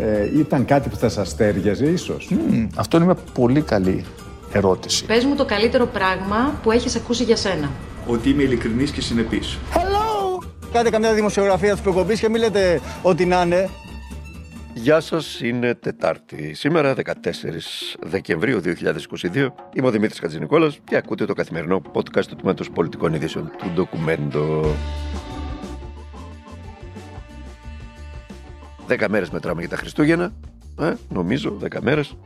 ε, ήταν κάτι που θα σας τέριαζε ίσως. Αυτό είναι μια πολύ καλή ερώτηση. Πες μου το καλύτερο πράγμα που έχεις ακούσει για σένα. Ότι είμαι ειλικρινής και συνεπής. Κάντε καμιά δημοσιογραφία της προκοπής και μην λέτε ότι να είναι. Γεια σας, είναι Τετάρτη. Σήμερα 14 Δεκεμβρίου 2022. Είμαι ο Δημήτρης Χατζηνικόλας και ακούτε το καθημερινό podcast του Τμήματος Πολιτικών Ειδήσεων του Ντοκουμέντο. 10 μέρες μετράμε για τα Χριστούγεννα. Ε, νομίζω, 10 μέρες.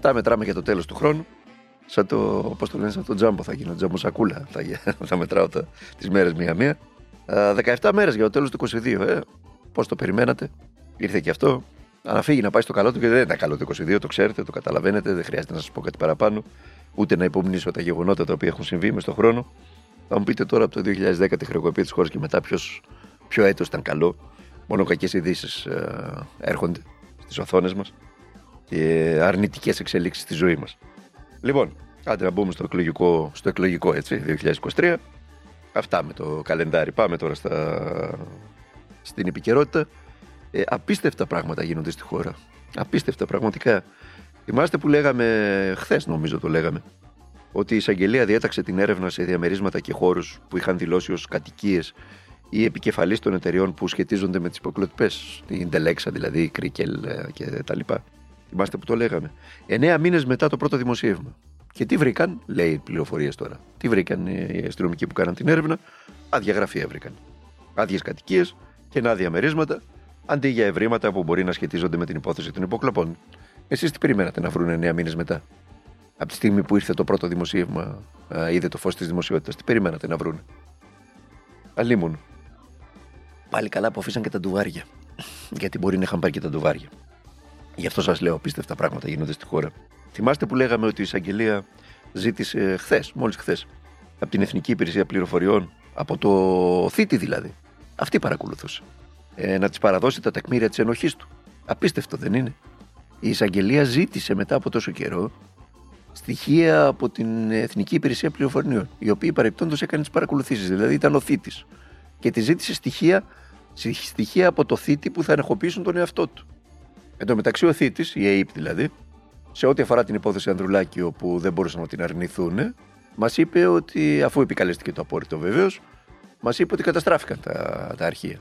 17 μετράμε για το τέλος του χρόνου. Σαν το, πώς το λένε, σαν το τζάμπο θα γίνω, τζάμπο σακούλα. Θα, γι- θα μετράω τα, τις μέρες μία-μία. Α, 17 μέρες για το τέλος του 22. Ε, πώς το περιμένατε. Ήρθε και αυτό. Αν φύγει να πάει στο καλό του και δεν ήταν καλό το 22, το ξέρετε, το καταλαβαίνετε, δεν χρειάζεται να σας πω κάτι παραπάνω. Ούτε να υπομνήσω τα γεγονότα τα οποία έχουν συμβεί μες στον χρόνο. Θα μου πείτε τώρα από το 2010 τη χρεοκοπία της χώρας και μετά ποιος, ποιο έτος ήταν καλό. Μόνο κακές ειδήσεις έρχονται στις οθόνες μας και αρνητικές εξελίξεις στη ζωή μας. Λοιπόν, άντε να μπούμε στο εκλογικό, στο εκλογικό έτσι, 2023. Αυτά με το καλεντάρι. Πάμε τώρα στα, στην επικαιρότητα. Ε, απίστευτα πράγματα γίνονται στη χώρα. Απίστευτα, πραγματικά. Θυμάστε που λέγαμε, χθες νομίζω το λέγαμε, ότι η εισαγγελία διέταξε την έρευνα σε διαμερίσματα και χώρους που είχαν δηλώσει ως κατοικίες ή επικεφαλή των εταιριών που σχετίζονται με τις υποκλοπέ. Την Τελέξα δηλαδή, η Κρίκελ ε, και τα λοιπά. Θυμάστε που το λέγαμε. Εννέα μήνες μετά το πρώτο δημοσίευμα. Και τι βρήκαν, λέει οι πληροφορίες τώρα. Τι βρήκαν οι αστυνομικοί που κάναν την έρευνα, άδεια γραφεία βρήκαν. Άδειες κατοικίες και άδεια μερίσματα, αντί για ευρήματα που μπορεί να σχετίζονται με την υπόθεση των υποκλοπών. Εσείς τι περιμένατε να βρουν 9 μήνες μετά; Από τη στιγμή που ήρθε το πρώτο δημοσίευμα, α, είδε το φως της δημοσιότητας, τι περιμένατε να βρουν. Αλλήμον. Πάλι καλά που αφήσαν και τα ντουβάρια. Γιατί μπορεί να είχαν πάρει και τα ντουβάρια. Γι' αυτό σας λέω: απίστευτα πράγματα γίνονται στη χώρα. Θυμάστε που λέγαμε ότι η εισαγγελία ζήτησε χθες, μόλις χθες, από την Εθνική Υπηρεσία Πληροφοριών, από το θήτη δηλαδή. Αυτή παρακολουθούσε. Ε, να της παραδώσει τα τεκμήρια της ενοχής του. Απίστευτο δεν είναι. Η εισαγγελία ζήτησε μετά από τόσο καιρό στοιχεία από την Εθνική Υπηρεσία Πληροφοριών, η οποία παρεπτόντως έκανε τις παρακολουθήσεις, δηλαδή ήταν ο θήτης. Και τη ζήτησε στοιχεία, στοιχεία από το θήτη που θα ενεχοποιήσουν τον εαυτό του. Εν τω μεταξύ, ο θήτης, η ΑΕΠ δηλαδή, σε ό,τι αφορά την υπόθεση Ανδρουλάκη, όπου δεν μπορούσαν να την αρνηθούν, μας είπε ότι, αφού επικαλέστηκε το απόρριτο βεβαίως, μας είπε ότι καταστράφηκαν τα, τα αρχεία.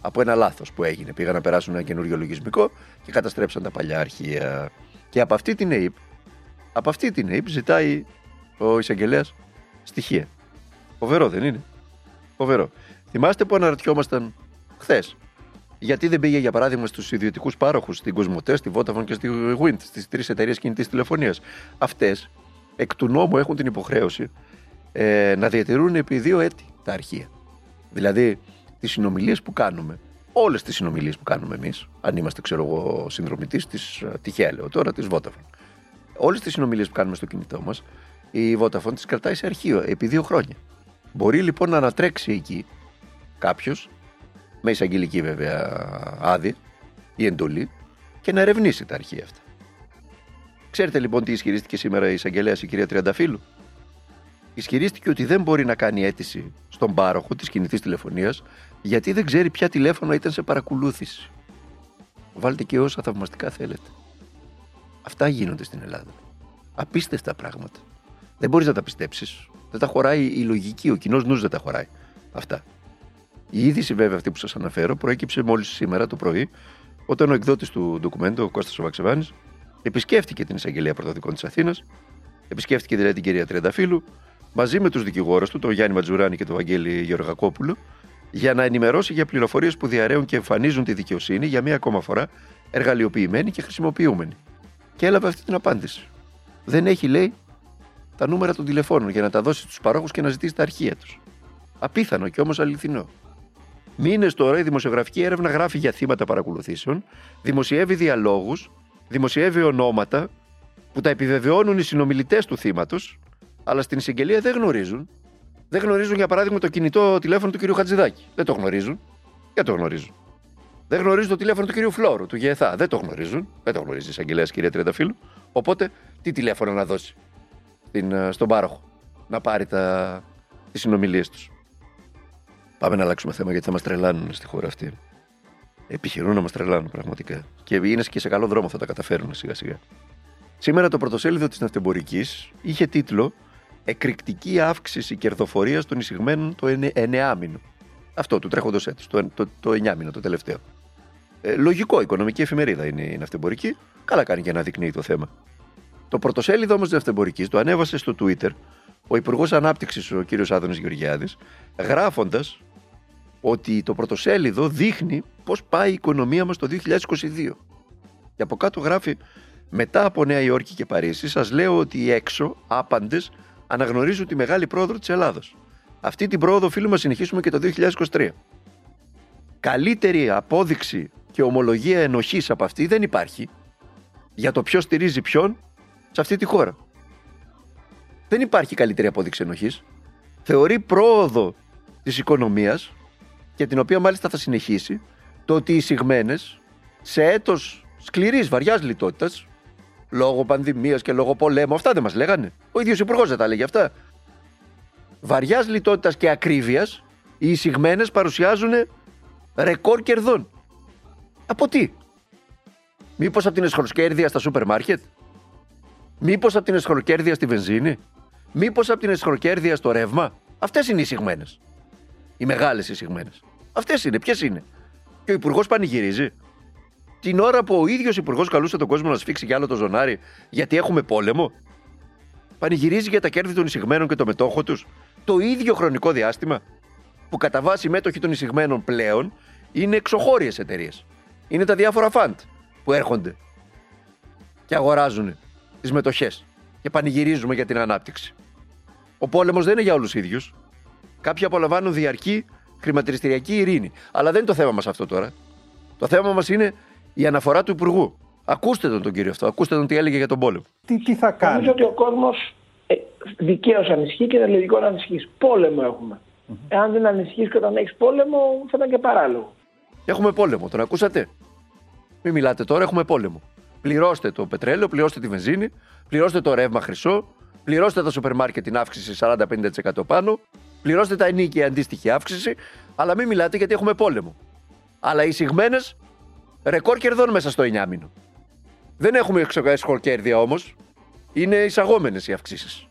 Από ένα λάθος που έγινε. Πήγαν να περάσουν ένα καινούριο λογισμικό και καταστρέψαν τα παλιά αρχεία. Και από αυτή την ΑΕΠ, από αυτή την ΑΕΠ ζητάει ο εισαγγελέας στοιχεία. Φοβερό δεν είναι; Φοβερό. Θυμάστε που αναρωτιόμασταν χθες. Γιατί δεν πήγε, για παράδειγμα, στους ιδιωτικούς πάροχους, στην Κοσμοτέ, στη Vodafone και στη Wind, στις τρεις εταιρείες κινητής τηλεφωνίας. Αυτές εκ του νόμου έχουν την υποχρέωση ε, να διατηρούν επί δύο έτη τα αρχεία. Δηλαδή, τις συνομιλίες που κάνουμε, όλες τις συνομιλίες που κάνουμε εμείς, αν είμαστε, ξέρω εγώ, συνδρομητής της, τυχαία λέω τώρα, της Vodafone. Όλες τις συνομιλίες που κάνουμε στο κινητό μας, η Vodafone τις κρατάει σε αρχείο επί δύο χρόνια. Μπορεί λοιπόν να ανατρέξει εκεί κάποιος, με εισαγγελική βέβαια άδεια ή εντολή, και να ερευνήσει τα αρχεία αυτά. Ξέρετε λοιπόν τι ισχυρίστηκε σήμερα η εισαγγελέα η κυρία Τριανταφύλου; Ισχυρίστηκε ότι δεν μπορεί να κάνει αίτηση στον πάροχο της κινητής τηλεφωνίας γιατί δεν ξέρει ποια τηλέφωνα ήταν σε παρακολούθηση. Βάλτε και όσα θαυμαστικά θέλετε. Αυτά γίνονται στην Ελλάδα. Απίστευτα πράγματα. Δεν μπορείς να τα πιστέψεις. Δεν τα χωράει η λογική, ο κοινός νους δεν τα χωράει. Αυτά. Η είδηση βέβαια αυτή που σας αναφέρω προέκυψε μόλις σήμερα το πρωί, όταν ο εκδότης του ντοκουμέντου, ο Κώστας ο Βαξεβάνης, επισκέφτηκε την εισαγγελία πρωτοδικών της Αθήνας, επισκέφτηκε δηλαδή την κυρία Τριανταφύλου, μαζί με τους δικηγόρους του, τον Γιάννη Ματζουράνη και τον Βαγγέλη Γεωργακόπουλο, για να ενημερώσει για πληροφορίες που διαρρέουν και εμφανίζουν τη δικαιοσύνη για μία ακόμα φορά εργαλειοποιημένη και χρησιμοποιούμενη. Και έλαβε αυτή την απάντηση. Δεν έχει, λέει, τα νούμερα των τηλεφώνων για να τα δώσει στους παρόχους και να ζητήσει τα αρχεία τους. Απίθανο και όμως αληθινό. Μήνες τώρα η δημοσιογραφική έρευνα γράφει για θύματα παρακολουθήσεων, δημοσιεύει διαλόγους, δημοσιεύει ονόματα που τα επιβεβαιώνουν οι συνομιλητές του θύματος, αλλά στην εισαγγελία δεν γνωρίζουν. Δεν γνωρίζουν, για παράδειγμα, το κινητό τηλέφωνο του κ. Χατζηδάκη. Δεν το γνωρίζουν. Δεν το γνωρίζουν. Δεν γνωρίζουν το τηλέφωνο του κ. Φλόρου, του ΓΕΘΑ. Δεν το γνωρίζουν. Δεν το γνωρίζει η εισαγγελέα κυρία Τρενταφύλου. Οπότε, τι τηλέφωνο να δώσει στην, ε, στον πάροχο να πάρει τις συνομιλίες τους. Πάμε να αλλάξουμε θέμα γιατί θα μας τρελάνουν στη χώρα αυτή. Επιχειρούν να μας τρελάνουν πραγματικά. Και είναι και σε καλό δρόμο θα τα καταφέρουν σιγά σιγά. Σήμερα το πρωτοσέλιδο της Ναυτεμπορικής είχε τίτλο Εκρηκτική αύξηση κερδοφορίας των εισηγμένων το 9 μήνο. Αυτό του τρέχοντος έτου, το, το, το 9 μήνο, το τελευταίο. Ε, λογικό, οικονομική εφημερίδα είναι η Ναυτεμπορική. Καλά κάνει και να δεικνύει το θέμα. Το πρωτοσέλιδο όμως της Ναυτεμπορικής το ανέβασε στο Twitter ο Υπουργός Ανάπτυξης, ο κ. Άδωνης Γεωργιάδης, γράφοντας ότι το πρωτοσέλιδο δείχνει πώς πάει η οικονομία μας το 2022. Και από κάτω γράφει μετά από Νέα Υόρκη και Παρίσι σας λέω ότι οι έξω άπαντες αναγνωρίζουν τη μεγάλη πρόοδο της Ελλάδος. Αυτή την πρόοδο οφείλουμε να συνεχίσουμε και το 2023. Καλύτερη απόδειξη και ομολογία ενοχής από αυτή δεν υπάρχει για το ποιος στηρίζει ποιον σε αυτή τη χώρα. Δεν υπάρχει καλύτερη απόδειξη ενοχής. Θεωρεί πρόοδο της οικονομίας και την οποία μάλιστα θα συνεχίσει, το ότι οι συγμένες σε έτος σκληρής βαριάς λιτότητας, λόγω πανδημίας και λόγω πολέμου, αυτά δεν μας λέγανε. Ο ίδιος υπουργός δεν τα έλεγε αυτά. Βαριάς λιτότητας και ακρίβειας, οι εισηγμένε παρουσιάζουν ρεκόρ κερδών. Από τι, Μήπως από την εσχροκέρδεια στα σούπερ μάρκετ, Μήπως από την εσχροκέρδεια στη βενζίνη, Μήπως από την εσχροκέρδεια στο ρεύμα; Αυτές είναι οι εισηγμένε. Οι μεγάλες εισηγμένε. Αυτές είναι. Ποιες είναι. Και ο Υπουργός πανηγυρίζει. Την ώρα που ο ίδιος Υπουργός καλούσε τον κόσμο να σφίξει κι άλλο το ζωνάρι γιατί έχουμε πόλεμο. Πανηγυρίζει για τα κέρδη των εισηγμένων και των μετόχων τους. Το ίδιο χρονικό διάστημα που κατά βάση οι μέτοχοι των εισηγμένων πλέον είναι εξωχώριες εταιρείες. Είναι τα διάφορα φαντ που έρχονται και αγοράζουν τις μετοχές και πανηγυρίζουμε για την ανάπτυξη. Ο πόλεμος δεν είναι για όλους ίδιους. Κάποιοι απολαμβάνουν διαρκή χρηματιστηριακή ειρήνη. Αλλά δεν είναι το θέμα μας αυτό τώρα. Το θέμα μας είναι η αναφορά του Υπουργού. Ακούστε τον τον κύριο αυτό, ακούστε τον τι έλεγε για τον πόλεμο. Τι, τι θα κάνει; Νομίζω ότι ο κόσμος ε, δικαίως ανησυχεί και είναι λογικό να ανησυχείς. Πόλεμο έχουμε. Mm-hmm. Εάν δεν ανησυχείς και όταν έχεις πόλεμο, θα ήταν και παράλογο. Έχουμε πόλεμο, τον ακούσατε; Μην μιλάτε τώρα, έχουμε πόλεμο. Πληρώστε το πετρέλαιο, πληρώστε τη βενζίνη, πληρώστε το ρεύμα χρυσό, πληρώστε τα σούπερ μάρκετ την αύξηση 40-50% πάνω, πληρώστε τα ενίκια αντίστοιχη αύξηση, αλλά μην μιλάτε γιατί έχουμε πόλεμο. Αλλά οι συγμένες ρεκόρ κερδών μέσα στο 9 μήνο. Δεν έχουμε κέρδια όμως. Είναι εισαγόμενες οι αυξήσεις.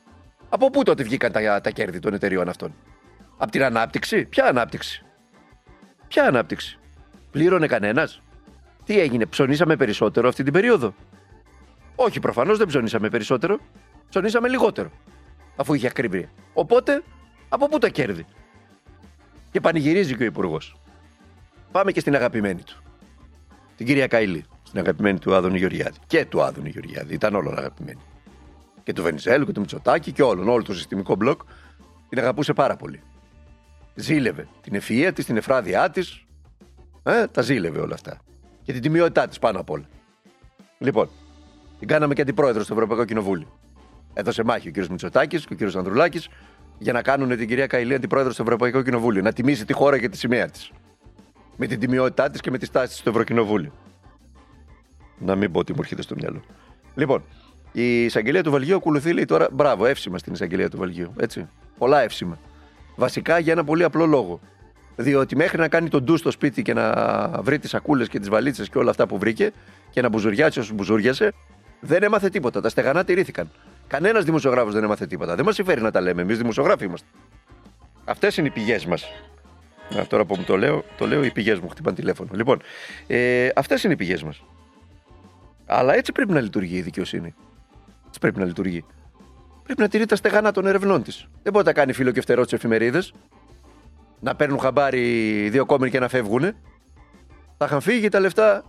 Από πού τότε βγήκαν τα, τα κέρδη των εταιριών αυτών, Από την ανάπτυξη; Ποια ανάπτυξη; Ποια ανάπτυξη; Πλήρωνε κανένας; Τι έγινε, ψωνίσαμε περισσότερο αυτή την περίοδο; Όχι, προφανώς δεν ψωνίσαμε περισσότερο. Ψωνίσαμε λιγότερο. Αφού είχε ακρίβεια. Οπότε από πού τα κέρδη; Και πανηγυρίζει και ο Υπουργός. Πάμε και στην αγαπημένη του. Την κυρία Καηλή. Στην αγαπημένη του Άδωνη Γεωργιάδη. Και του Άδωνη Γεωργιάδη. Ήταν όλων αγαπημένη. Και του Βενιζέλου και του Μητσοτάκη και όλων. Όλο το συστημικό μπλοκ την αγαπούσε πάρα πολύ. Ζήλευε την ευφυα της, την εφράδειά της. Ε, τα ζήλευε όλα αυτά. Και την τιμιότητά της πάνω απ' όλα. Λοιπόν, την κάναμε και αντιπρόεδρο στο Ευρωπαϊκό Κοινοβούλιο. Έδωσε μάχη ο κ. Μητσοτάκης και ο κ. Ανδρουλάκης για να κάνουν την κυρία Καηλή αντιπρόεδρο στο Ευρωπαϊκό Κοινοβούλιο. Να τιμήσει τη χώρα και τη σημαία της. Με την τιμιότητά της και με τη στάση τη στο Ευρωκοινοβούλιο. Να μην πω ότι μου έρχεται στο μυαλό. Λοιπόν, η εισαγγελία του Βαλγίου ακολουθεί λέει τώρα. Μπράβο, εύσημα στην εισαγγελία του Βαλγίου. Έτσι. Πολλά εύσημα. Βασικά για ένα πολύ απλό λόγο. Διότι μέχρι να κάνει τον ντου στο σπίτι και να βρει τις σακούλες και τις βαλίτσες και όλα αυτά που βρήκε και να μπουζουριάσει όσο μπουζούριασε, δεν έμαθε τίποτα. Τα στεγανά τηρήθηκαν. Κανένας δημοσιογράφος δεν έμαθε τίποτα. Δεν μας συμφέρει να τα λέμε. Εμείς δημοσιογράφοι είμαστε. Αυτές είναι οι πηγές μας. Τώρα που μου το λέω, το λέω οι πηγές μου χτυπάνε τηλέφωνο. Λοιπόν, ε, αυτές είναι οι πηγές μας. Αλλά έτσι πρέπει να λειτουργεί η δικαιοσύνη. Έτσι πρέπει να λειτουργεί. Πρέπει να τηρεί τα στεγανά των ερευνών της. Δεν μπορεί να τα κάνει φίλο και φτερός τι εφημερίδες. Να παίρνουν χαμπάρι δύο κόμμενοι και να φεύγουν. Θα είχαν φύγει τα λεφτά.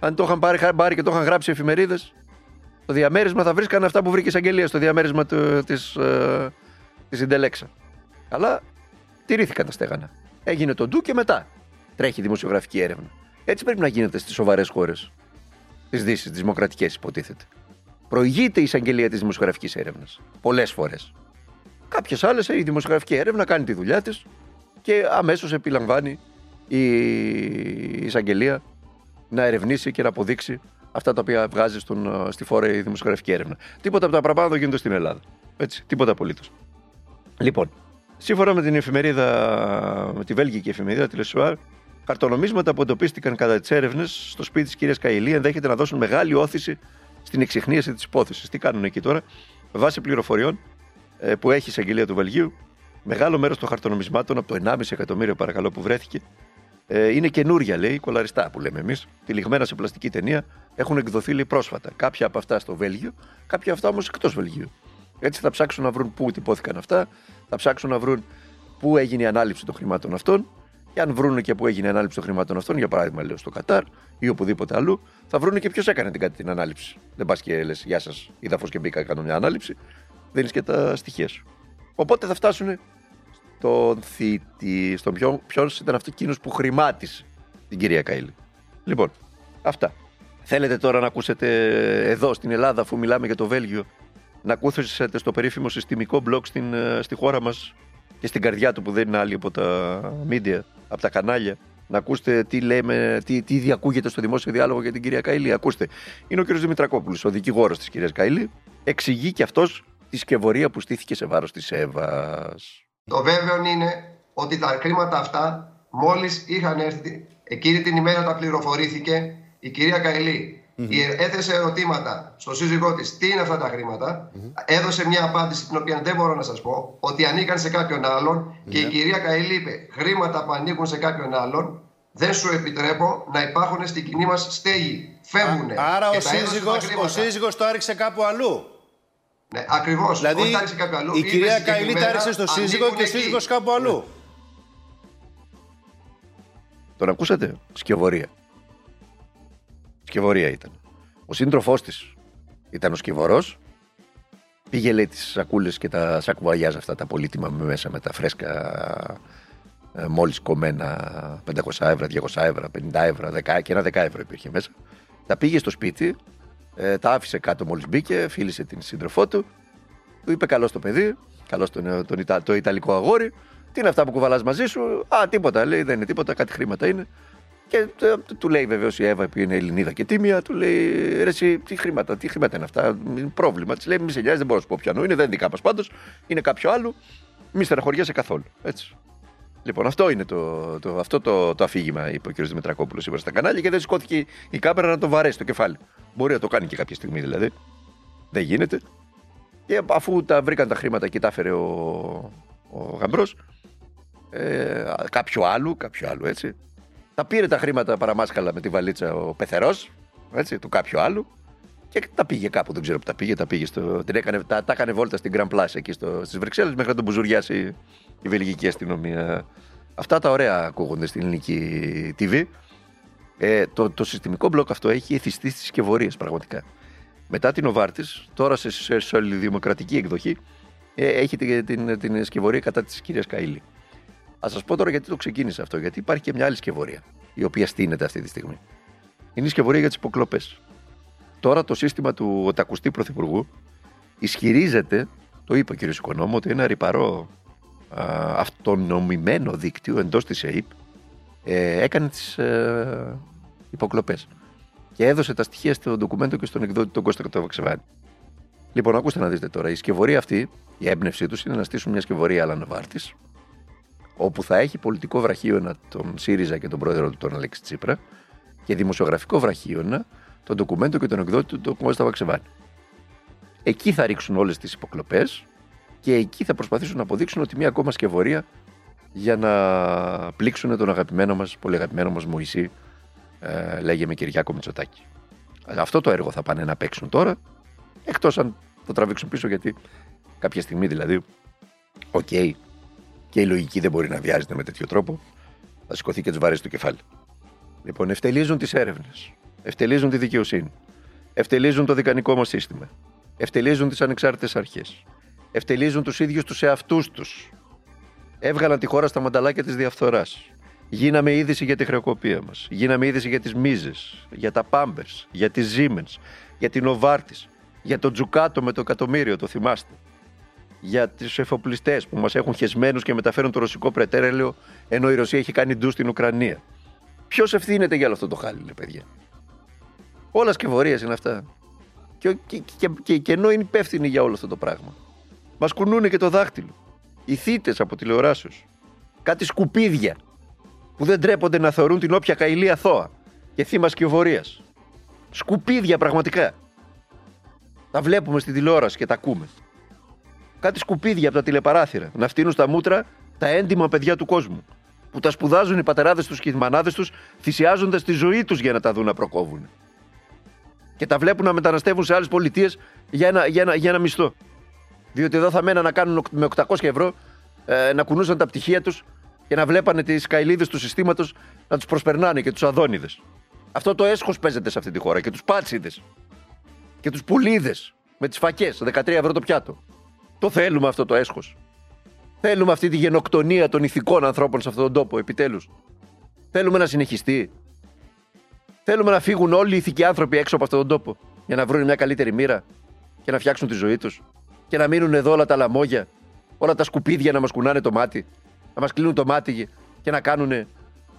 Αν το είχαν πάρει χαμπάρι και το είχαν γράψει εφημερίδες. Το διαμέρισμα θα βρίσκαν αυτά που βρήκε η εισαγγελία στο διαμέρισμα της ε, της Ιντελέξα. Αλλά τηρήθηκαν τα στέγανα. Έγινε το ντου και μετά τρέχει δημοσιογραφική έρευνα. Έτσι πρέπει να γίνεται στις σοβαρές χώρες της Δύσης, τις δημοκρατικές υποτίθεται. Προηγείται η εισαγγελία της δημοσιογραφικής έρευνας. Πολλές φορές. Κάποιες άλλες η δημοσιογραφική έρευνα κάνει τη δουλειά της και αμέσως επιλαμβάνει η εισαγγελία να ερευνήσει και να αποδείξει αυτά τα οποία βγάζεις στον, στη φόρα η δημοσιογραφική έρευνα. Τίποτα από τα παραπάνω δεν γίνονται στην Ελλάδα. Έτσι, τίποτα απολύτως. Λοιπόν, σύμφωνα με την εφημερίδα, με τη Βέλγικη εφημερίδα, τη Λεσουάρ, χαρτονομίσματα που εντοπίστηκαν κατά τις έρευνες στο σπίτι της κυρίας Καηλή ενδέχεται να δώσουν μεγάλη όθηση στην εξυχνίαση της υπόθεσης. Τι κάνουν εκεί τώρα, βάσει πληροφοριών ε, που έχει η εισαγγελία του Βελγίου, μεγάλο μέρος των χαρτονομισμάτων από το 1,5 εκατομμύριο παρακαλώ που βρέθηκε ε, είναι καινούρια, λέει, κολαριστά που λέμε εμείς, τυλιγμένα σε πλαστική ταινία, έχουν εκδοθεί λέει, πρόσφατα. Κάποια από αυτά στο Βέλγιο, κάποια αυτά όμως εκτός Βελγίου. Έτσι θα ψάξουν να βρουν πού τυπώθηκαν αυτά, θα ψάξουν να βρουν πού έγινε η ανάληψη των χρημάτων αυτών. Και αν βρουν και πού έγινε η ανάληψη των χρημάτων αυτών, για παράδειγμα, λέω στο Κατάρ ή οπουδήποτε αλλού, θα βρουν και ποιος έκανε την, την ανάληψη. Δεν πας και λες, Γεια σας, είδα φως και μπήκα, κάνω μια ανάληψη. Δίνεις και τα στοιχεία σου. Οπότε θα φτάσουν στον θήτη, στον ποιο, ποιος ήταν αυτός εκείνος που χρημάτισε την κυρία Καήλη. Λοιπόν, αυτά. Θέλετε τώρα να ακούσετε εδώ στην Ελλάδα, αφού μιλάμε για το Βέλγιο, να ακούσετε στο περίφημο συστημικό μπλοκ στην, ε, στη χώρα μας και στην καρδιά του που δεν είναι άλλη από τα media, από τα κανάλια. Να ακούσετε τι λέμε, τι, τι διακούγεται στο δημόσιο διάλογο για την κυρία Καηλή. Ακούστε, είναι ο κ. Δημητρακόπουλος, ο δικηγόρος της κυρίας Καηλή. Εξηγεί και αυτός τη σκευωρία που στήθηκε σε βάρος της Εύας. Το βέβαιο είναι ότι τα χρήματα αυτά μόλις είχαν έρθει, εκείνη την ημέρα τα πληροφορήθηκε η κυρία Καηλή. Mm-hmm. Έθεσε ερωτήματα στο σύζυγό της τι είναι αυτά τα χρηματα Έδωσε μια απάντηση την οποία δεν μπορώ να σας πω ότι ανήκαν σε κάποιον άλλον. Και η κυρία Καηλή είπε: Χρήματα που ανήκουν σε κάποιον άλλον δεν σου επιτρέπω να υπάρχουν στην κοινή μας στέγη. Φεύγουν. Άρα ο σύζυγος, ο σύζυγος το άριξε κάπου αλλού; Ναι, ακριβώς. Δηλαδή, η κυρία Καηλή τα άριξε στο σύζυγο και ο σύζυγος κάπου αλλού. Ναι. Τον ακούσατε, σκευωρία. Σκευωρία ήταν. Ο σύντροφός της ήταν ο σκευωρό. Πήγε λέει τις σακούλες και τα σακουβαγιάζ αυτά τα πολύτιμα μέσα με τα φρέσκα ε, μόλις κομμένα 500 ευρώ, 200 ευρώ, 50 ευρώ, 10 και ένα 10 ευρώ υπήρχε μέσα. Τα πήγε στο σπίτι, ε, τα άφησε κάτω μόλις μπήκε, φίλησε την σύντροφό του, του είπε καλό το παιδί, καλό τον, τον, τον, το Ιταλικό αγόρι. Τι είναι αυτά που κουβαλάς μαζί σου, Α, τίποτα λέει, δεν είναι τίποτα, κάτι χρήματα είναι. Και ε, του λέει βεβαίως η Εύα που είναι Ελληνίδα και τίμια, του λέει ρε, εσύ, τι χρήματα, τι χρήματα είναι αυτά, είναι πρόβλημα. Της λέει μη σε νοιάζει, δεν μπορώ να σου πω πιανού είναι, δεν είναι δικά μας πάντως, είναι κάποιο άλλο, μη στεναχωριέσαι καθόλου. Έτσι. Λοιπόν, αυτό είναι το, το, αυτό το, το αφήγημα, είπε ο κ. Δημητρακόπουλος σήμερα στα κανάλια και δεν σηκώθηκε η κάμερα να τον βαρέσει το κεφάλι. Μπορεί να το κάνει και κάποια στιγμή δηλαδή. Δεν γίνεται. Και αφού τα βρήκαν τα χρήματα και τα έφερε ο, ο γαμπρός, ε, κάποιο άλλο, κάποιο άλλο έτσι, τα πήρε τα χρήματα παραμάσκαλα με τη βαλίτσα ο πεθερός, έτσι, του κάποιου άλλου. Και τα πήγε κάπου, δεν ξέρω που τα πήγε. Τα, πήγε στο, την έκανε, τα, τα έκανε βόλτα στην Grand Place εκεί στις Βρυξέλλες μέχρι να τον μπουζουριάσει η βελγική αστυνομία. Αυτά τα ωραία ακούγονται στην ελληνική TV. Ε, το, το συστημικό μπλοκ αυτό έχει εθιστεί στις σκευωρίες πραγματικά. Μετά την Οβάρτης, τώρα σε, σε, σε δημοκρατική εκδοχή, ε, έχει την, την, την σκευωρία κατά της κυρίας Καήλη. Α σας πω τώρα γιατί το ξεκίνησε αυτό. Γιατί υπάρχει και μια άλλη σκευωρία, η οποία στείνεται αυτή τη στιγμή. Είναι η σκευωρία για τις υποκλοπές. Τώρα το σύστημα του οτακουστή πρωθυπουργού ισχυρίζεται, το είπε ο κ. Οικονόμου, ότι ένα ρηπαρό α, αυτονομημένο δίκτυο εντός της ΕΕΠ ε, έκανε τις ε, υποκλοπές. Και έδωσε τα στοιχεία στο ντοκουμέντο και στον εκδότη τον Κώστα Καταβαξεβάνη. Λοιπόν, ακούστε να δείτε τώρα. Η σκευωρία αυτή, η έμπνευσή τους είναι να στήσουν μια σκευωρία Αλανοβάρτη, όπου θα έχει πολιτικό βραχίωνα τον ΣΥΡΙΖΑ και τον πρόεδρο του τον Αλέξη Τσίπρα και δημοσιογραφικό βραχίωνα τον ντοκουμέντο και τον εκδότη του τον Κώστα Βαξεβάνη. Εκεί θα ρίξουν όλες τις υποκλοπές και εκεί θα προσπαθήσουν να αποδείξουν ότι μια ακόμα σκευωρία για να πλήξουν τον αγαπημένο μας, πολύ αγαπημένο μας Μωυσή, ε, λέγε με Κυριάκο Μητσοτάκη. Αυτό το έργο θα πάνε να παίξουν τώρα. Εκτός αν το τραβήξουν πίσω, γιατί κάποια στιγμή δηλαδή, οκ, και η λογική δεν μπορεί να βιάζεται με τέτοιο τρόπο, θα σηκωθεί και τις βαρέσει στο κεφάλι. Λοιπόν, ευτελίζουν τις έρευνες. Ευτελίζουν τη δικαιοσύνη. Ευτελίζουν το δικανικό μας σύστημα. Ευτελίζουν τις ανεξάρτητες αρχές. Ευτελίζουν τους ίδιους τους εαυτούς τους. Έβγαλαν τη χώρα στα μανταλάκια της διαφθοράς. Γίναμε είδηση για τη χρεοκοπία μας. Γίναμε είδηση για τις μίζες, για τα Pampers, για τις Siemens, για την Οβάρτη, για τον Τζουκάτο με το εκατομμύριο, το θυμάστε. Για τους εφοπλιστές που μας έχουν χεσμένους και μεταφέρουν το ρωσικό πρετέρελαιο ενώ η Ρωσία έχει κάνει ντου στην Ουκρανία. Ποιος ευθύνεται για όλο αυτό το χάλι, παιδιά; Όλας σκευωρίε είναι αυτά. Και, και, και, και, και ενώ είναι υπεύθυνοι για όλο αυτό το πράγμα. Μας κουνούνε και το δάχτυλο. Οι θύτες από τηλεοράσεως. Κάτι σκουπίδια που δεν τρέπονται να θεωρούν την όποια καηλή αθώα και θύμα σκευωρία. Σκουπίδια πραγματικά. Τα βλέπουμε στη τηλεόραση και τα ακούμε. Κάτι σκουπίδια από τα τηλεπαράθυρα να φτύνουν στα μούτρα τα έντιμα παιδιά του κόσμου. Που τα σπουδάζουν οι πατεράδες τους και οι μανάδες τους, θυσιάζοντας τη ζωή τους για να τα δουν να προκόβουν. Και τα βλέπουν να μεταναστεύουν σε άλλες πολιτείες για ένα, για, ένα, για ένα μισθό. Διότι εδώ θα μέναν να κάνουν με 800 ευρώ, ε, να κουνούσαν τα πτυχία τους και να βλέπανε τις καηλίδε του συστήματος να τους προσπερνάνε και τους αδόνιδες. Αυτό το έσχος παίζεται σε αυτή τη χώρα και τους πάτσιδες. Και τους πουλίδες με τις φακές, 13 ευρώ το πιάτο. Το θέλουμε αυτό το έσχος. Θέλουμε αυτή τη γενοκτονία των ηθικών ανθρώπων σε αυτόν τον τόπο, επιτέλους. Θέλουμε να συνεχιστεί. Θέλουμε να φύγουν όλοι οι ηθικοί άνθρωποι έξω από αυτόν τον τόπο για να βρουν μια καλύτερη μοίρα και να φτιάξουν τη ζωή τους. Και να μείνουν εδώ όλα τα λαμόγια, όλα τα σκουπίδια να μας κουνάνε το μάτι, να μας κλείνουν το μάτι και να κάνουν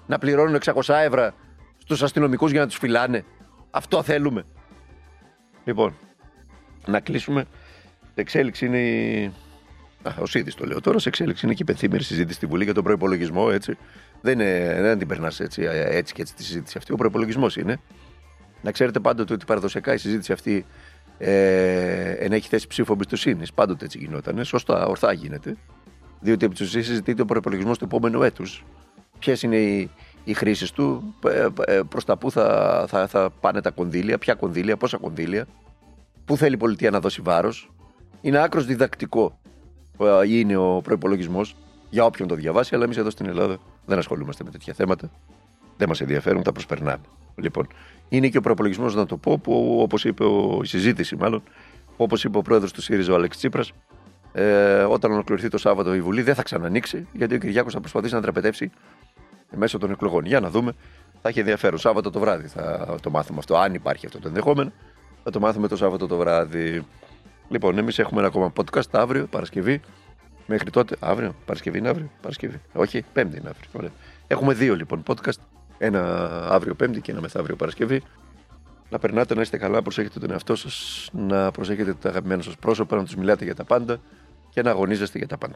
να πληρώνουν 600 ευρώ στους αστυνομικούς για να τους φυλάνε. Αυτό θέλουμε. Λοιπόν, να κλείσουμε. Εξέλιξη είναι η. Ο Σίδης το λέω τώρα. Σε εξέλιξη είναι και η πενθήμερη συζήτηση στη Βουλή για τον προπολογισμό. Έτσι. Δεν, είναι, δεν την περνάς έτσι, έτσι και έτσι τη συζήτηση αυτή. Ο προπολογισμός είναι. Να ξέρετε πάντοτε ότι παραδοσιακά η συζήτηση αυτή ε, έχει θέσει ψήφο εμπιστοσύνης. Πάντοτε έτσι γινόταν. Σωστά, ορθά γίνεται. Διότι επί της ουσίας συζητείται ο προπολογισμός του επόμενου έτους. Ποιες είναι οι, οι χρήσεις του, προς τα πού θα, θα, θα πάνε τα κονδύλια, ποια κονδύλια, πόσα κονδύλια, πού θέλει η πολιτεία να δώσει βάρος. Είναι άκρος διδακτικό είναι ο προπολογισμός για όποιον το διαβάσει, αλλά εμείς εδώ στην Ελλάδα δεν ασχολούμαστε με τέτοια θέματα. Δεν μας ενδιαφέρουν, τα προσπερνάμε. Λοιπόν, είναι και ο προπολογισμός, να το πω, που όπως είπε ο, η συζήτηση, μάλλον, όπως είπε ο πρόεδρος του ΣΥΡΙΖΑ, ο Αλέξη Τσίπρας, ε, όταν ολοκληρωθεί το Σάββατο η Βουλή δεν θα ξανανοίξει, γιατί ο Κυριάκος θα προσπαθήσει να τραπετεύσει μέσω των εκλογών. Για να δούμε. Θα έχει ενδιαφέρον. Σάββατο το βράδυ θα το μάθουμε αυτό. Αν υπάρχει αυτό το ενδεχόμενο, θα το μάθουμε το Σάββατο το βράδυ. Λοιπόν, εμείς έχουμε ένα ακόμα podcast αύριο, Παρασκευή. Μέχρι τότε, αύριο, Παρασκευή είναι αύριο. Παρασκευή. Όχι, Πέμπτη είναι αύριο. Ωραία. Έχουμε δύο λοιπόν podcast. Ένα αύριο Πέμπτη και ένα μεθαύριο Παρασκευή. Να περνάτε, να είστε καλά, προσέχετε τον εαυτό σας, να προσέχετε τα αγαπημένα σας πρόσωπα, να τους μιλάτε για τα πάντα και να αγωνίζεστε για τα πάντα.